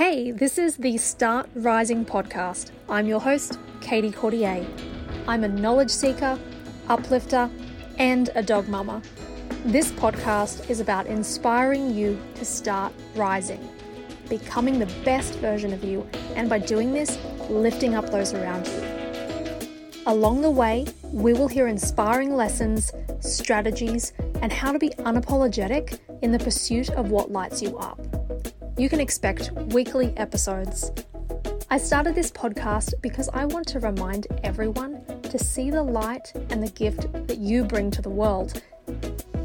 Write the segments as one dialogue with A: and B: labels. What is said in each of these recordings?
A: Hey, this is the Start Rising podcast. I'm your host, Caiti Courtier. I'm a knowledge seeker, uplifter, and a dog mama. This podcast is about inspiring you to start rising, becoming the best version of you, and by doing this, lifting up those around you. Along the way, we will hear inspiring lessons, strategies, and how to be unapologetic in the pursuit of what lights you up. You can expect weekly episodes. I started this podcast because I want to remind everyone to see the light and the gift that you bring to the world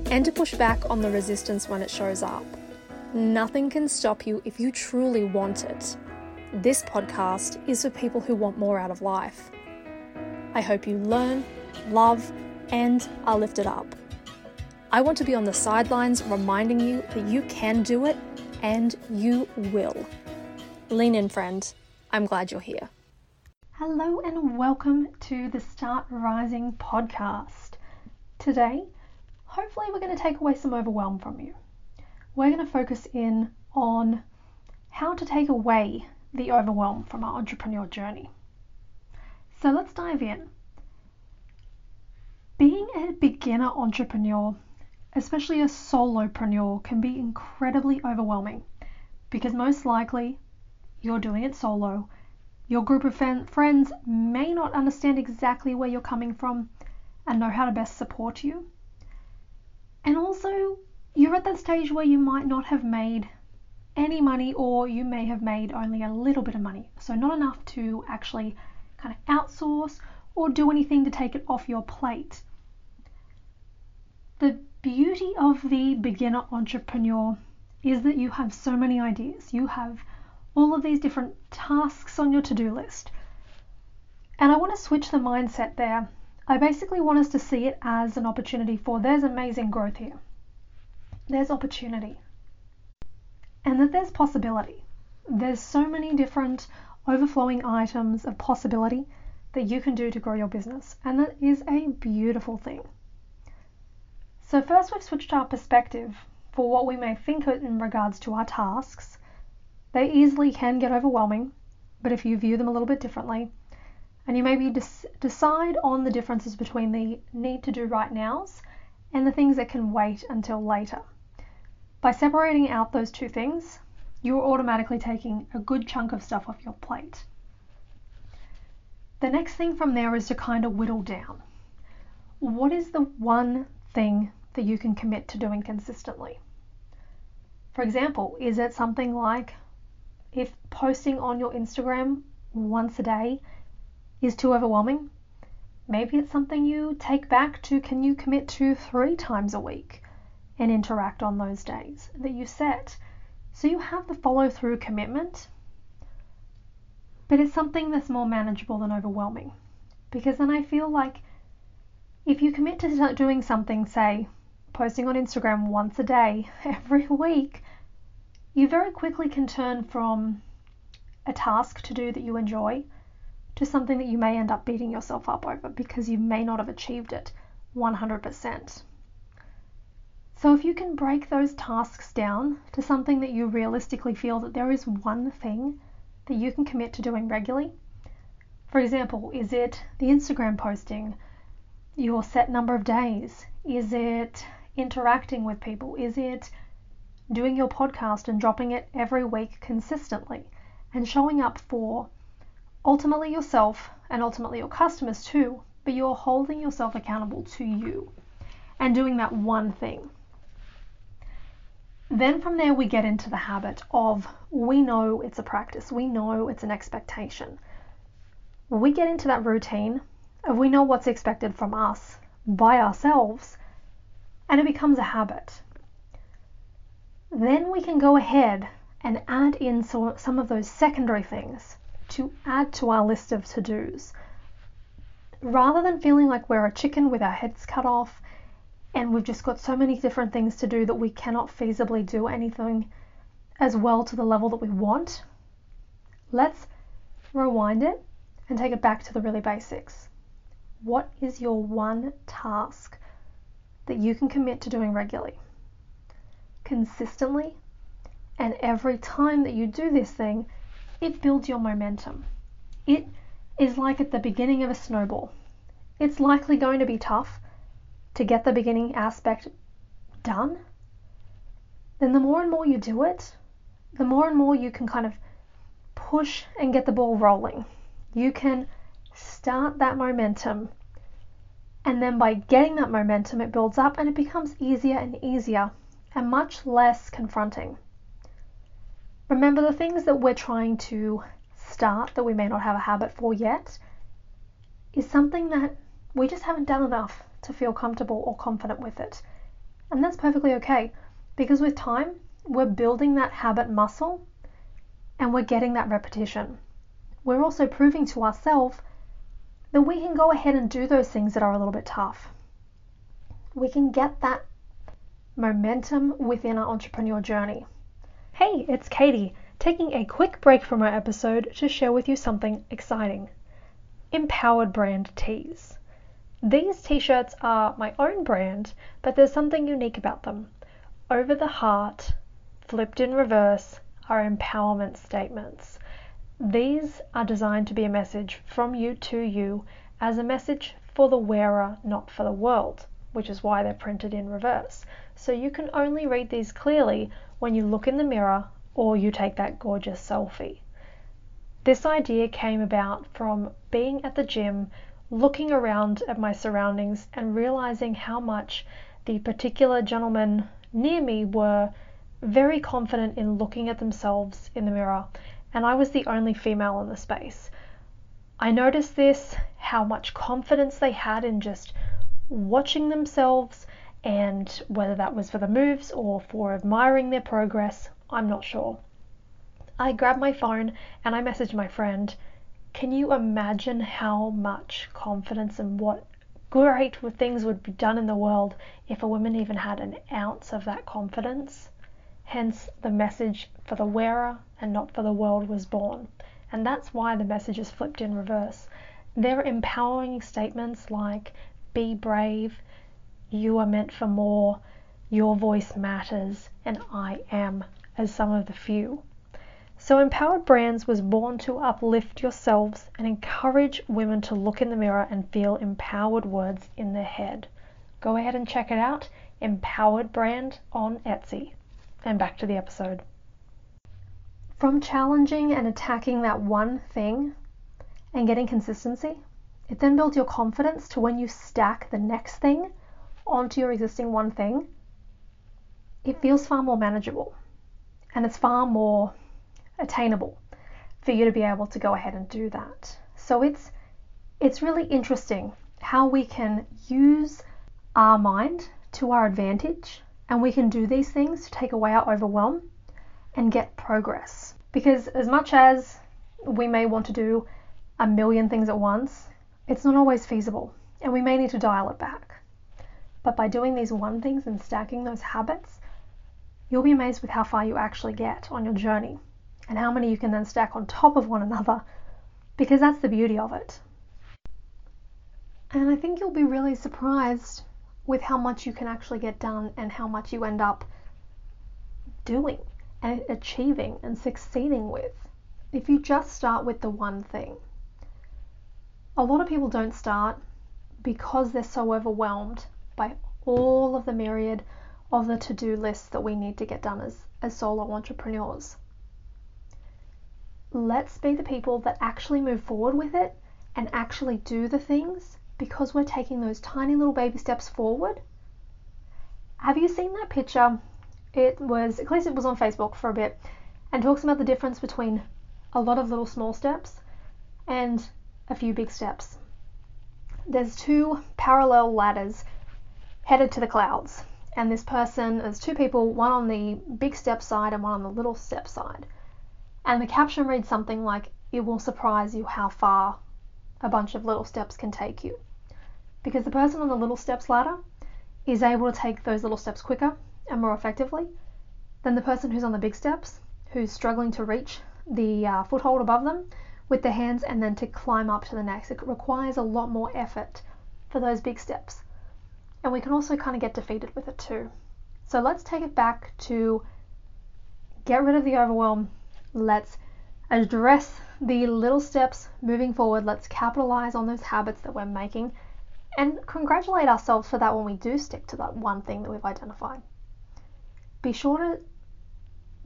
A: and to push back on the resistance when it shows up. Nothing can stop you if you truly want it. This podcast is for people who want more out of life. I hope you learn, love, and are lifted up. I want to be on the sidelines reminding you that you can do it and you will. Lean in, friend. I'm glad you're here. Hello, and welcome to the Start Rising podcast. Today, hopefully, we're going to take away some overwhelm from you. We're going to focus in on how to take away the overwhelm from our entrepreneur journey. So, let's dive in. Being a beginner entrepreneur especially a solopreneur, can be incredibly overwhelming because most likely you're doing it solo. Your group of friends may not understand exactly where you're coming from and know how to best support you. And also, you're at that stage where you might not have made any money or you may have made only a little bit of money. So, not enough to actually kind of outsource or do anything to take it off your plate. The beauty of the beginner entrepreneur is that you have so many ideas. You have all of these different tasks on your to do list. And I want to switch the mindset there. I basically want us to see it as an opportunity for there's amazing growth here, there's opportunity, and that there's possibility. There's so many different overflowing items of possibility that you can do to grow your business, and that is a beautiful thing. So first we've switched our perspective for what we may think in regards to our tasks. They easily can get overwhelming, but if you view them a little bit differently, and you maybe decide on the differences between the need to do right nows and the things that can wait until later. By separating out those two things, you're automatically taking a good chunk of stuff off your plate. The next thing from there is to kind of whittle down. What is the one thing that you can commit to doing consistently. For example, is it something like if posting on your Instagram once a day is too overwhelming? Maybe it's something you take back to can you commit to three times a week and interact on those days that you set. So you have the follow through commitment, but it's something that's more manageable than overwhelming. Because then I feel like if you commit to doing something, say, posting on Instagram once a day, every week, you very quickly can turn from a task to do that you enjoy to something that you may end up beating yourself up over because you may not have achieved it 100%. So, if you can break those tasks down to something that you realistically feel that there is one thing that you can commit to doing regularly, for example, is it the Instagram posting? your set number of days? Is it interacting with people? Is it doing your podcast and dropping it every week consistently and showing up for ultimately yourself and ultimately your customers too? But you're holding yourself accountable to you and doing that one thing. Then from there, we get into the habit of we know it's a practice, we know it's an expectation. We get into that routine if we know what's expected from us by ourselves, and it becomes a habit. Then we can go ahead and add in so, some of those secondary things to add to our list of to dos. Rather than feeling like we're a chicken with our heads cut off and we've just got so many different things to do that we cannot feasibly do anything as well to the level that we want, let's rewind it and take it back to the really basics. What is your one task that you can commit to doing regularly, consistently, And every time that you do this thing, it builds your momentum. It is like at the beginning of a snowball. It's likely going to be tough to get the beginning aspect done. Then the more and more you do it, the more and more you can kind of push and get the ball rolling. You can start that momentum. And then by getting that momentum, it builds up and it becomes easier and easier and much less confronting. Remember, the things that we're trying to start that we may not have a habit for yet is something that we just haven't done enough to feel comfortable or confident with it. And that's perfectly okay because with time, we're building that habit muscle and we're getting that repetition. We're also proving to ourselves that we can go ahead and do those things that are a little bit tough. We can get that momentum within our entrepreneur journey. Hey, it's Caiti, taking a quick break from our episode to share with you something exciting Empowered Brand Tees. These t shirts are my own brand, but there's something unique about them. Over the heart, flipped in reverse, are empowerment statements. These are designed to be a message from you to you as a message for the wearer, not for the world, which is why they're printed in reverse. So you can only read these clearly when you look in the mirror or you take that gorgeous selfie. This idea came about from being at the gym, looking around at my surroundings, and realizing how much the particular gentlemen near me were very confident in looking at themselves in the mirror, and I was the only female in the space. I noticed this how much confidence they had in just watching themselves and whether that was for the moves or for admiring their progress, I'm not sure. I grabbed my phone and I messaged my friend, Can you imagine how much confidence and what great things would be done in the world if a woman even had an ounce of that confidence? Hence, the message for the wearer and not for the world was born. And that's why the message is flipped in reverse. They're empowering statements like, Be brave, you are meant for more, your voice matters, and I am as some of the few. So, Empowered Brands was born to uplift yourselves and encourage women to look in the mirror and feel empowered words in their head. Go ahead and check it out Empowered Brand on Etsy. And back to the episode. From challenging and attacking that one thing and getting consistency, it then builds your confidence to when you stack the next thing onto your existing one thing, it feels far more manageable and it's far more attainable for you to be able to go ahead and do that. So it's it's really interesting how we can use our mind to our advantage and we can do these things to take away our overwhelm and get progress. Because as much as we may want to do a million things at once, it's not always feasible and we may need to dial it back. But by doing these one things and stacking those habits, you'll be amazed with how far you actually get on your journey and how many you can then stack on top of one another because that's the beauty of it. And I think you'll be really surprised with how much you can actually get done and how much you end up doing achieving and succeeding with if you just start with the one thing. A lot of people don't start because they're so overwhelmed by all of the myriad of the to-do lists that we need to get done as, as solo entrepreneurs. Let's be the people that actually move forward with it and actually do the things because we're taking those tiny little baby steps forward. Have you seen that picture? It was, at least it was on Facebook for a bit, and talks about the difference between a lot of little small steps and a few big steps. There's two parallel ladders headed to the clouds. And this person, there's two people, one on the big step side and one on the little step side. And the caption reads something like, It will surprise you how far a bunch of little steps can take you. Because the person on the little steps ladder is able to take those little steps quicker and more effectively than the person who's on the big steps, who's struggling to reach the uh, foothold above them with their hands and then to climb up to the next. It requires a lot more effort for those big steps and we can also kind of get defeated with it too. So let's take it back to get rid of the overwhelm. Let's address the little steps moving forward. Let's capitalize on those habits that we're making and congratulate ourselves for that when we do stick to that one thing that we've identified. Be sure to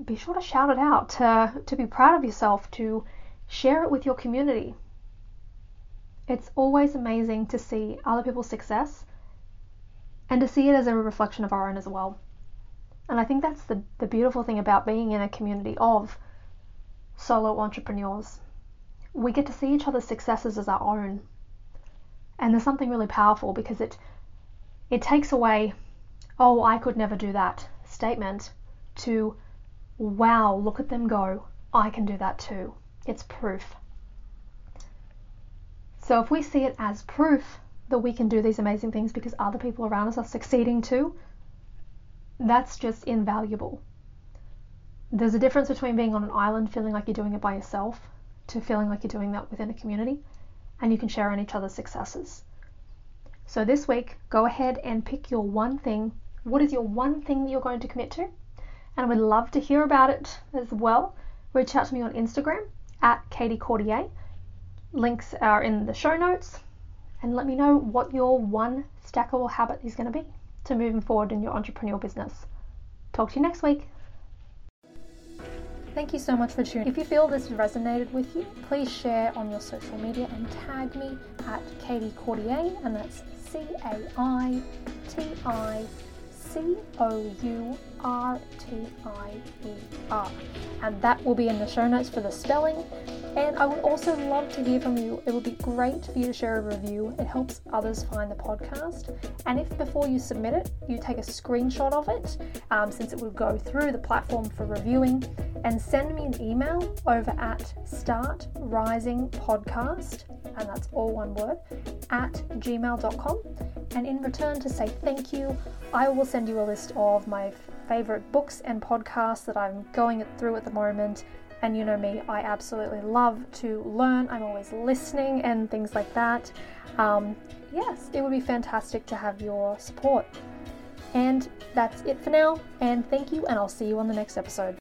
A: be sure to shout it out, to, to be proud of yourself, to share it with your community. It's always amazing to see other people's success and to see it as a reflection of our own as well. And I think that's the, the beautiful thing about being in a community of solo entrepreneurs. We get to see each other's successes as our own. And there's something really powerful because it it takes away, oh, I could never do that statement to wow, look at them go. I can do that too. It's proof. So if we see it as proof that we can do these amazing things because other people around us are succeeding too, that's just invaluable. There's a difference between being on an island feeling like you're doing it by yourself to feeling like you're doing that within a community and you can share in each other's successes. So this week, go ahead and pick your one thing. What is your one thing that you're going to commit to? And I would love to hear about it as well. Reach out to me on Instagram at Caiti Courtier. Links are in the show notes. And let me know what your one stackable habit is going to be to moving forward in your entrepreneurial business. Talk to you next week. Thank you so much for tuning. If you feel this resonated with you, please share on your social media and tag me at Caiti Courtier, and that's C A I T I C O U R T I E R. And that will be in the show notes for the spelling. And I would also love to hear from you. It would be great for you to share a review. It helps others find the podcast. And if before you submit it, you take a screenshot of it, um, since it will go through the platform for reviewing, and send me an email over at startrisingpodcast, and that's all one word, at gmail.com. And in return to say thank you, I will send you a list of my favorite books and podcasts that I'm going through at the moment. And you know me, I absolutely love to learn. I'm always listening and things like that. Um, yes, it would be fantastic to have your support. And that's it for now. And thank you, and I'll see you on the next episode.